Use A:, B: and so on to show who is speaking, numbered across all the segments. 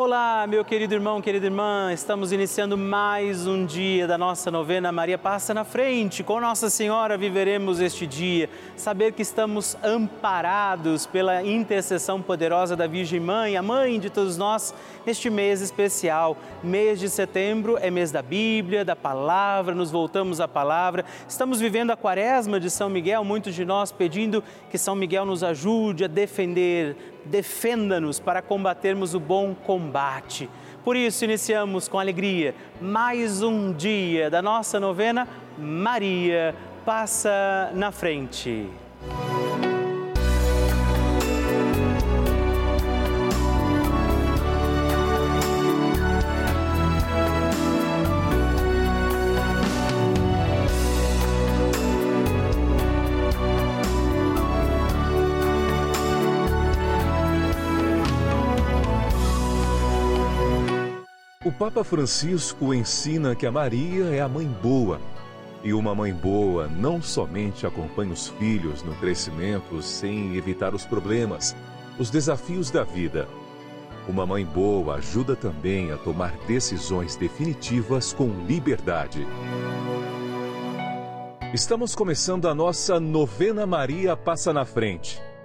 A: Olá, meu querido irmão, querida irmã, estamos iniciando mais um dia da nossa novena Maria Passa na Frente. Com Nossa Senhora viveremos este dia, saber que estamos amparados pela intercessão poderosa da Virgem Mãe, a mãe de todos nós, neste mês especial. Mês de setembro é mês da Bíblia, da palavra, nos voltamos à palavra. Estamos vivendo a quaresma de São Miguel, muitos de nós pedindo que São Miguel nos ajude a defender, defenda-nos para combatermos o bom combate. Por isso, iniciamos com alegria mais um dia da nossa novena Maria Passa na Frente.
B: Papa Francisco ensina que a Maria é a mãe boa. E uma mãe boa não somente acompanha os filhos no crescimento sem evitar os problemas, os desafios da vida. Uma mãe boa ajuda também a tomar decisões definitivas com liberdade. Estamos começando a nossa novena Maria Passa na Frente.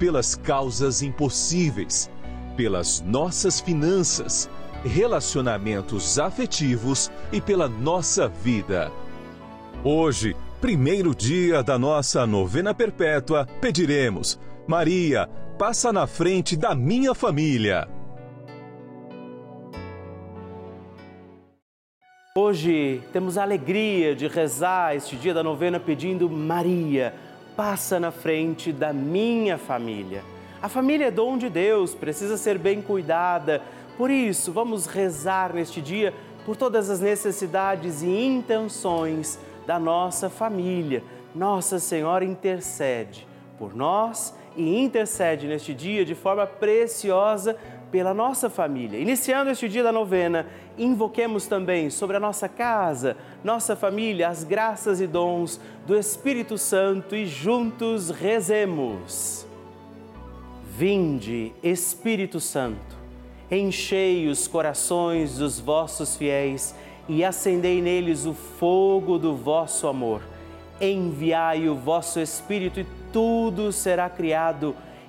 B: pelas causas impossíveis, pelas nossas finanças, relacionamentos afetivos e pela nossa vida. Hoje, primeiro dia da nossa novena perpétua, pediremos: Maria, passa na frente da minha família.
A: Hoje temos a alegria de rezar este dia da novena pedindo Maria passa na frente da minha família. A família é dom de Deus, precisa ser bem cuidada. Por isso, vamos rezar neste dia por todas as necessidades e intenções da nossa família. Nossa Senhora intercede por nós e intercede neste dia de forma preciosa pela nossa família. Iniciando este dia da novena, invoquemos também sobre a nossa casa, nossa família, as graças e dons do Espírito Santo e juntos rezemos. Vinde, Espírito Santo, enchei os corações dos vossos fiéis e acendei neles o fogo do vosso amor. Enviai o vosso Espírito e tudo será criado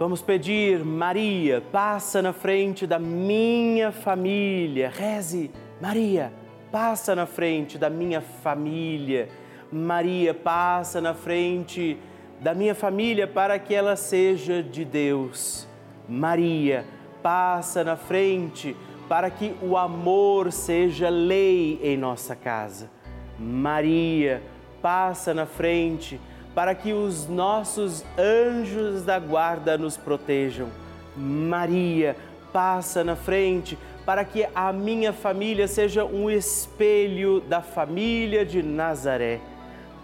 A: Vamos pedir, Maria, passa na frente da minha família. Reze, Maria, passa na frente da minha família. Maria, passa na frente da minha família para que ela seja de Deus. Maria, passa na frente para que o amor seja lei em nossa casa. Maria, passa na frente para que os nossos anjos da guarda nos protejam. Maria, passa na frente para que a minha família seja um espelho da família de Nazaré.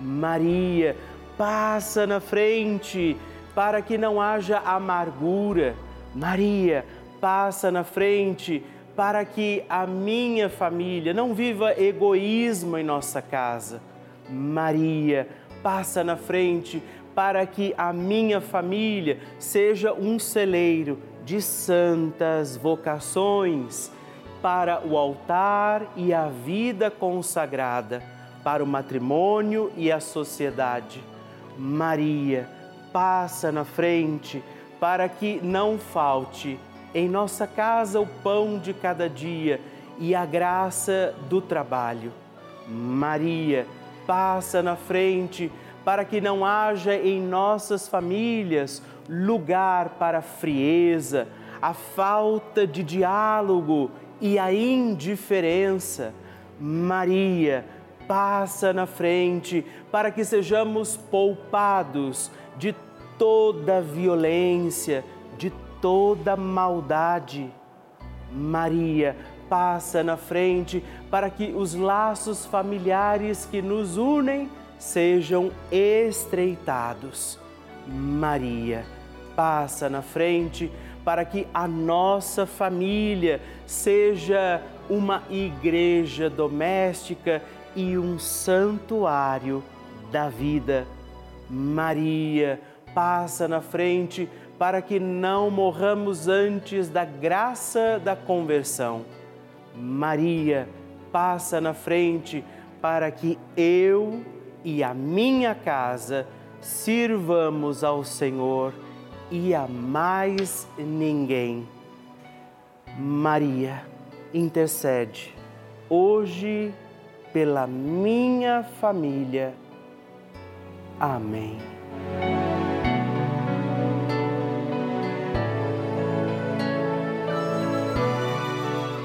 A: Maria, passa na frente para que não haja amargura. Maria, passa na frente para que a minha família não viva egoísmo em nossa casa. Maria, passa na frente para que a minha família seja um celeiro de santas vocações para o altar e a vida consagrada, para o matrimônio e a sociedade. Maria, passa na frente para que não falte em nossa casa o pão de cada dia e a graça do trabalho. Maria, passa na frente para que não haja em nossas famílias lugar para a frieza, a falta de diálogo e a indiferença. Maria, passa na frente para que sejamos poupados de toda violência, de toda maldade. Maria, passa na frente para que os laços familiares que nos unem sejam estreitados. Maria, passa na frente para que a nossa família seja uma igreja doméstica e um santuário da vida. Maria, passa na frente para que não morramos antes da graça da conversão. Maria, passa na frente para que eu e a minha casa sirvamos ao Senhor e a mais ninguém. Maria, intercede hoje pela minha família. Amém.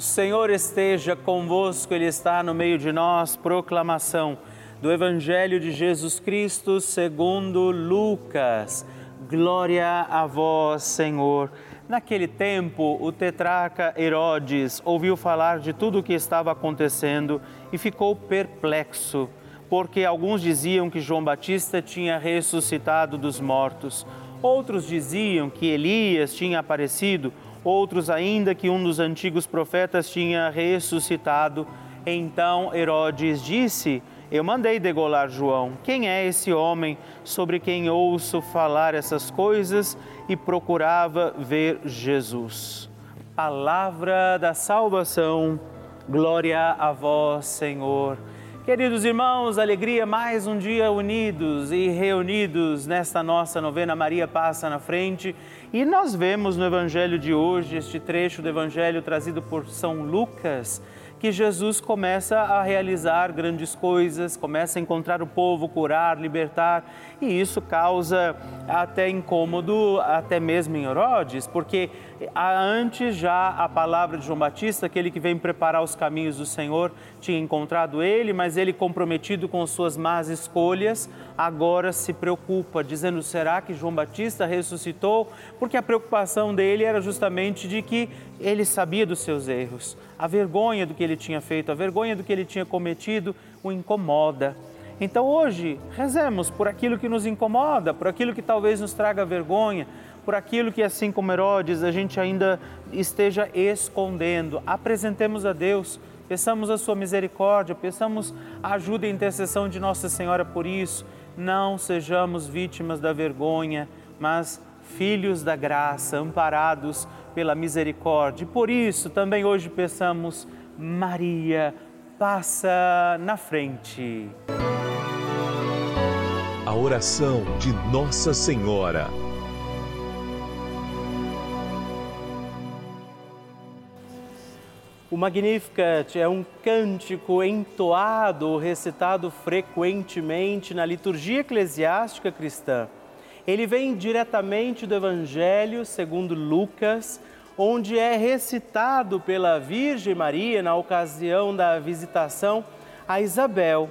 A: O Senhor esteja convosco, Ele está no meio de nós. Proclamação do Evangelho de Jesus Cristo segundo Lucas. Glória a vós, Senhor. Naquele tempo, o tetrarca Herodes ouviu falar de tudo o que estava acontecendo e ficou perplexo, porque alguns diziam que João Batista tinha ressuscitado dos mortos, outros diziam que Elias tinha aparecido outros ainda que um dos antigos profetas tinha ressuscitado. Então Herodes disse: Eu mandei degolar João. Quem é esse homem sobre quem ouço falar essas coisas? E procurava ver Jesus. Palavra da salvação. Glória a vós, Senhor. Queridos irmãos, alegria mais um dia unidos e reunidos nesta nossa novena Maria Passa na Frente. E nós vemos no Evangelho de hoje, este trecho do Evangelho trazido por São Lucas, que Jesus começa a realizar grandes coisas, começa a encontrar o povo, curar, libertar, e isso causa até incômodo, até mesmo em Herodes, porque antes já a palavra de João Batista, aquele que vem preparar os caminhos do Senhor, tinha encontrado ele, mas ele comprometido com suas más escolhas, agora se preocupa, dizendo: será que João Batista ressuscitou? Porque a preocupação dele era justamente de que ele sabia dos seus erros, a vergonha do que ele tinha feito, a vergonha do que ele tinha cometido o incomoda. Então hoje, rezemos por aquilo que nos incomoda, por aquilo que talvez nos traga vergonha, por aquilo que, assim como Herodes, a gente ainda esteja escondendo. Apresentemos a Deus, peçamos a sua misericórdia, peçamos a ajuda e intercessão de Nossa Senhora por isso. Não sejamos vítimas da vergonha, mas filhos da graça, amparados pela misericórdia. Por isso, também hoje peçamos, Maria, passa na frente
B: a oração de Nossa Senhora.
A: O Magnificat é um cântico entoado recitado frequentemente na liturgia eclesiástica cristã. Ele vem diretamente do Evangelho segundo Lucas, onde é recitado pela Virgem Maria na ocasião da visitação a Isabel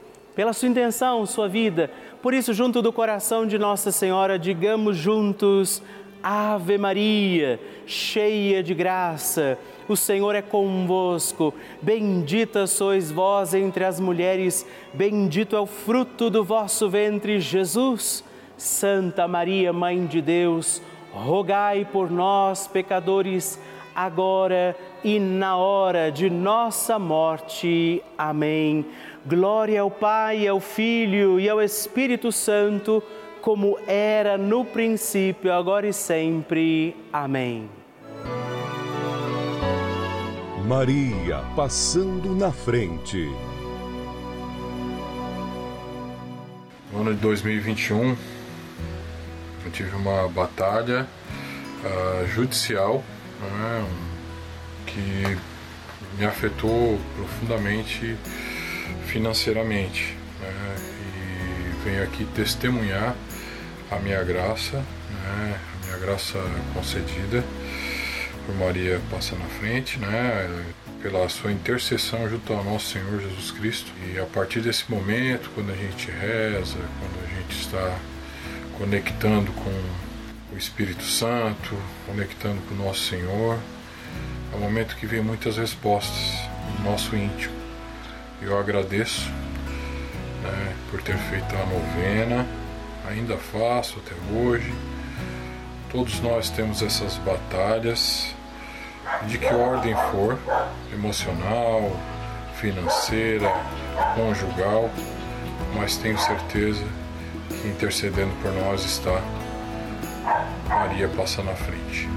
A: pela sua intenção, sua vida por isso, junto do coração de Nossa Senhora, digamos juntos: Ave Maria, cheia de graça, o Senhor é convosco. Bendita sois vós entre as mulheres, bendito é o fruto do vosso ventre, Jesus. Santa Maria, Mãe de Deus, rogai por nós, pecadores, agora e na hora de nossa morte. Amém. Glória ao Pai, ao Filho e ao Espírito Santo, como era no princípio, agora e sempre. Amém.
B: Maria passando na frente.
C: No ano de 2021, eu tive uma batalha uh, judicial né, que me afetou profundamente financeiramente. Né? E venho aqui testemunhar a minha graça, né? a minha graça concedida por Maria passa na frente, né? pela sua intercessão junto ao nosso Senhor Jesus Cristo. E a partir desse momento, quando a gente reza, quando a gente está conectando com Espírito Santo, conectando com o nosso Senhor, é um momento que vem muitas respostas no nosso íntimo. Eu agradeço né, por ter feito a novena, ainda faço até hoje. Todos nós temos essas batalhas, de que ordem for, emocional, financeira, conjugal, mas tenho certeza que intercedendo por nós está Maria passa na frente.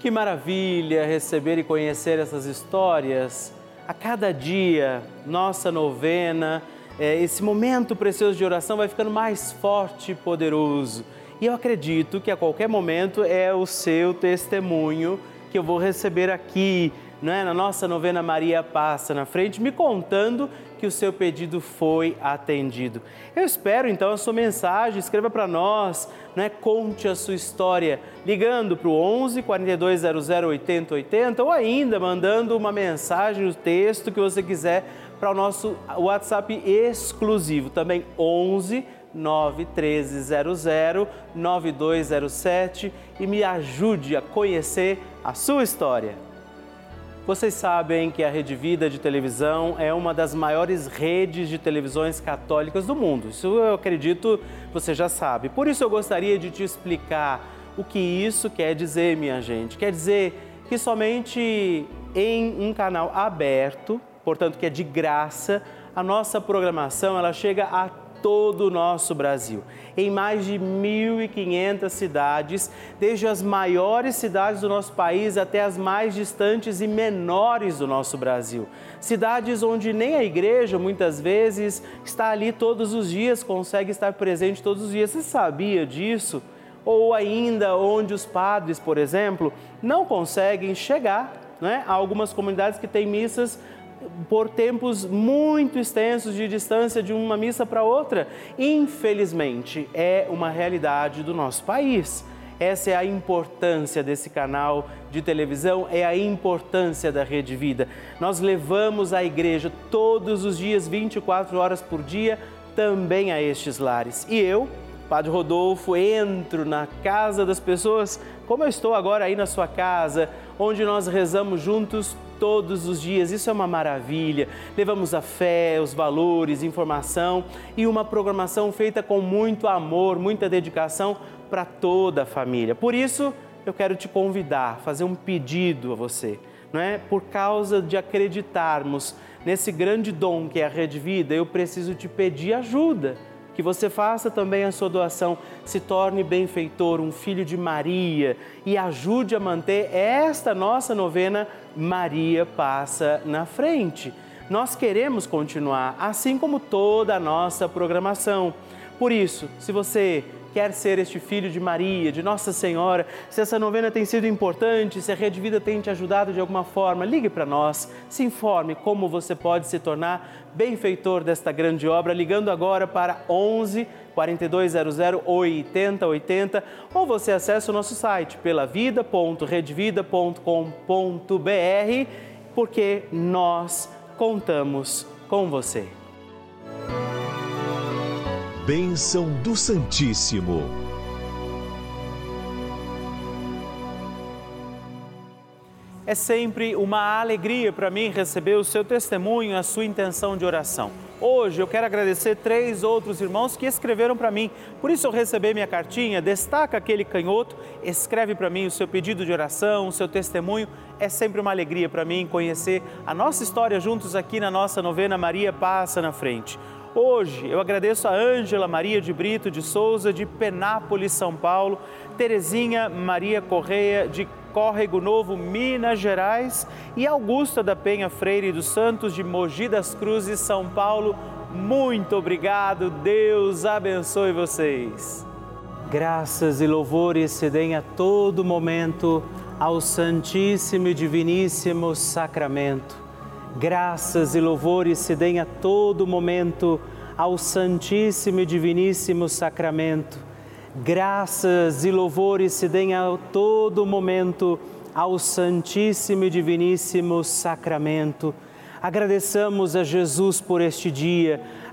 A: Que maravilha receber e conhecer essas histórias. A cada dia, nossa novena é, esse momento precioso de oração vai ficando mais forte e poderoso. E eu acredito que a qualquer momento é o seu testemunho que eu vou receber aqui, não é? na nossa novena Maria Passa na frente, me contando que o seu pedido foi atendido. Eu espero então a sua mensagem, escreva para nós, não é? conte a sua história, ligando para o 11 4200 80 80 ou ainda mandando uma mensagem no texto que você quiser para o nosso WhatsApp exclusivo, também 11 91300 9207 e me ajude a conhecer a sua história. Vocês sabem que a Rede Vida de televisão é uma das maiores redes de televisões católicas do mundo. Isso eu acredito você já sabe. Por isso eu gostaria de te explicar o que isso quer dizer, minha gente. Quer dizer que somente em um canal aberto, portanto que é de graça, a nossa programação ela chega a todo o nosso Brasil, em mais de 1.500 cidades, desde as maiores cidades do nosso país até as mais distantes e menores do nosso Brasil. Cidades onde nem a igreja muitas vezes está ali todos os dias, consegue estar presente todos os dias. Você sabia disso? Ou ainda onde os padres, por exemplo, não conseguem chegar né? Há algumas comunidades que têm missas por tempos muito extensos de distância de uma missa para outra. Infelizmente, é uma realidade do nosso país. Essa é a importância desse canal de televisão, é a importância da Rede Vida. Nós levamos a igreja todos os dias, 24 horas por dia, também a estes lares. E eu, Padre Rodolfo, entro na casa das pessoas, como eu estou agora aí na sua casa, onde nós rezamos juntos todos os dias. Isso é uma maravilha. Levamos a fé, os valores, informação e uma programação feita com muito amor, muita dedicação para toda a família. Por isso, eu quero te convidar, fazer um pedido a você, não é? Por causa de acreditarmos nesse grande dom que é a Rede Vida, eu preciso te pedir ajuda que você faça também a sua doação, se torne benfeitor, um filho de Maria e ajude a manter esta nossa novena Maria Passa na Frente. Nós queremos continuar, assim como toda a nossa programação. Por isso, se você quer ser este filho de Maria, de Nossa Senhora, se essa novena tem sido importante, se a Rede Vida tem te ajudado de alguma forma, ligue para nós, se informe como você pode se tornar benfeitor desta grande obra, ligando agora para 11 4200 8080 ou você acessa o nosso site pelavida.redvida.com.br porque nós contamos com você.
B: Bênção do Santíssimo.
A: É sempre uma alegria para mim receber o seu testemunho, a sua intenção de oração. Hoje eu quero agradecer três outros irmãos que escreveram para mim. Por isso eu recebi minha cartinha, destaca aquele canhoto, escreve para mim o seu pedido de oração, o seu testemunho. É sempre uma alegria para mim conhecer a nossa história juntos aqui na nossa novena Maria Passa na Frente. Hoje eu agradeço a Ângela Maria de Brito de Souza, de Penápolis, São Paulo, Terezinha Maria Correia, de Córrego Novo, Minas Gerais, e Augusta da Penha Freire dos Santos, de Mogi das Cruzes, São Paulo. Muito obrigado, Deus abençoe vocês. Graças e louvores se deem a todo momento ao Santíssimo e Diviníssimo Sacramento graças e louvores se deem a todo momento ao Santíssimo e Diviníssimo Sacramento. Graças e louvores se deem a todo momento ao Santíssimo e Diviníssimo Sacramento. Agradeçamos a Jesus por este dia,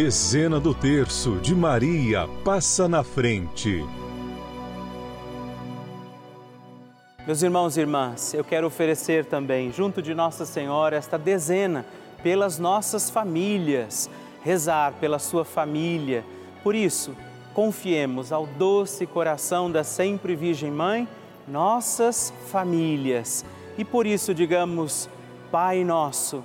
B: Dezena do terço de Maria passa na frente.
A: Meus irmãos e irmãs, eu quero oferecer também, junto de Nossa Senhora, esta dezena pelas nossas famílias, rezar pela sua família. Por isso, confiemos ao doce coração da sempre Virgem Mãe nossas famílias. E por isso digamos, Pai nosso,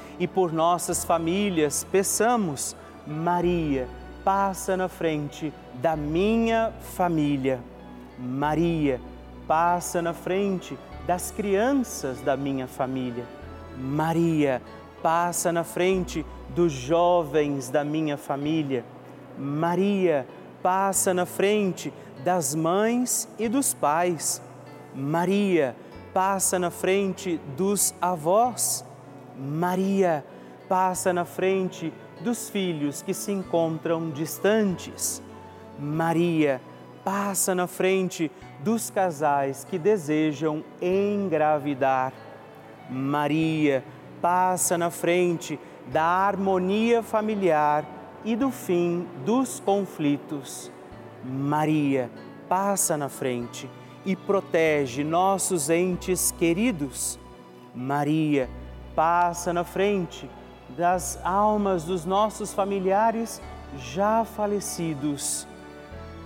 A: E por nossas famílias, peçamos, Maria, passa na frente da minha família. Maria, passa na frente das crianças da minha família. Maria, passa na frente dos jovens da minha família. Maria, passa na frente das mães e dos pais. Maria, passa na frente dos avós. Maria passa na frente dos filhos que se encontram distantes. Maria passa na frente dos casais que desejam engravidar. Maria passa na frente da harmonia familiar e do fim dos conflitos. Maria passa na frente e protege nossos entes queridos. Maria passa na frente das almas dos nossos familiares já falecidos.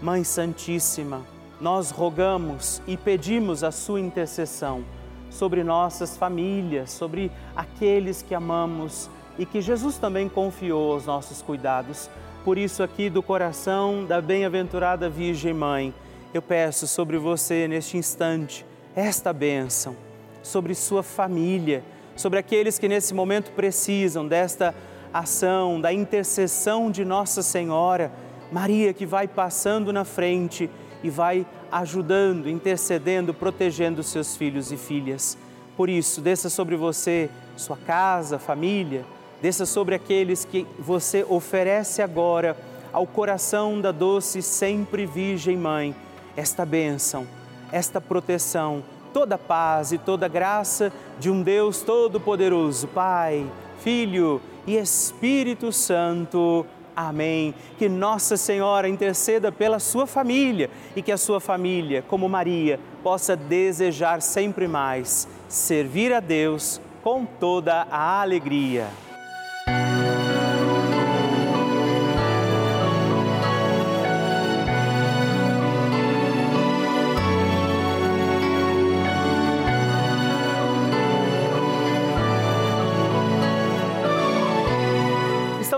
A: Mãe Santíssima, nós rogamos e pedimos a sua intercessão sobre nossas famílias, sobre aqueles que amamos e que Jesus também confiou aos nossos cuidados. Por isso, aqui do coração da bem-aventurada Virgem Mãe, eu peço sobre você neste instante esta bênção, sobre sua família, sobre aqueles que nesse momento precisam desta ação, da intercessão de Nossa Senhora, Maria que vai passando na frente e vai ajudando, intercedendo, protegendo seus filhos e filhas. Por isso, desça sobre você, sua casa, família, desça sobre aqueles que você oferece agora ao coração da doce sempre Virgem Mãe esta bênção, esta proteção, toda paz e toda graça de um Deus Todo-Poderoso, Pai, Filho e Espírito Santo. Amém. Que Nossa Senhora interceda pela sua família e que a sua família, como Maria, possa desejar sempre mais servir a Deus com toda a alegria.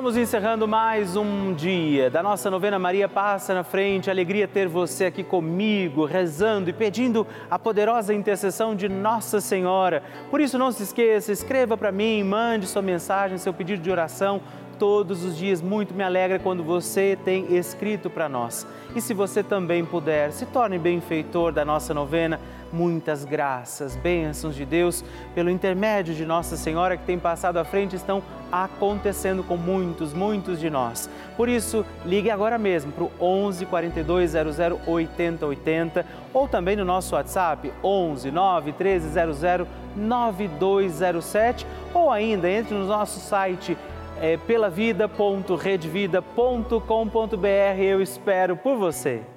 A: Estamos encerrando mais um dia da nossa novena Maria Passa na Frente. Alegria ter você aqui comigo, rezando e pedindo a poderosa intercessão de Nossa Senhora. Por isso, não se esqueça, escreva para mim, mande sua mensagem, seu pedido de oração todos os dias. Muito me alegra quando você tem escrito para nós. E se você também puder, se torne benfeitor da nossa novena. Muitas graças, bênçãos de Deus, pelo intermédio de Nossa Senhora que tem passado à frente, estão acontecendo com muitos, muitos de nós. Por isso, ligue agora mesmo para o 11 42 00 80 80 ou também no nosso WhatsApp 11 9 13 00 9207 ou ainda entre no nosso site é, pelavida.redvida.com.br. Eu espero por você.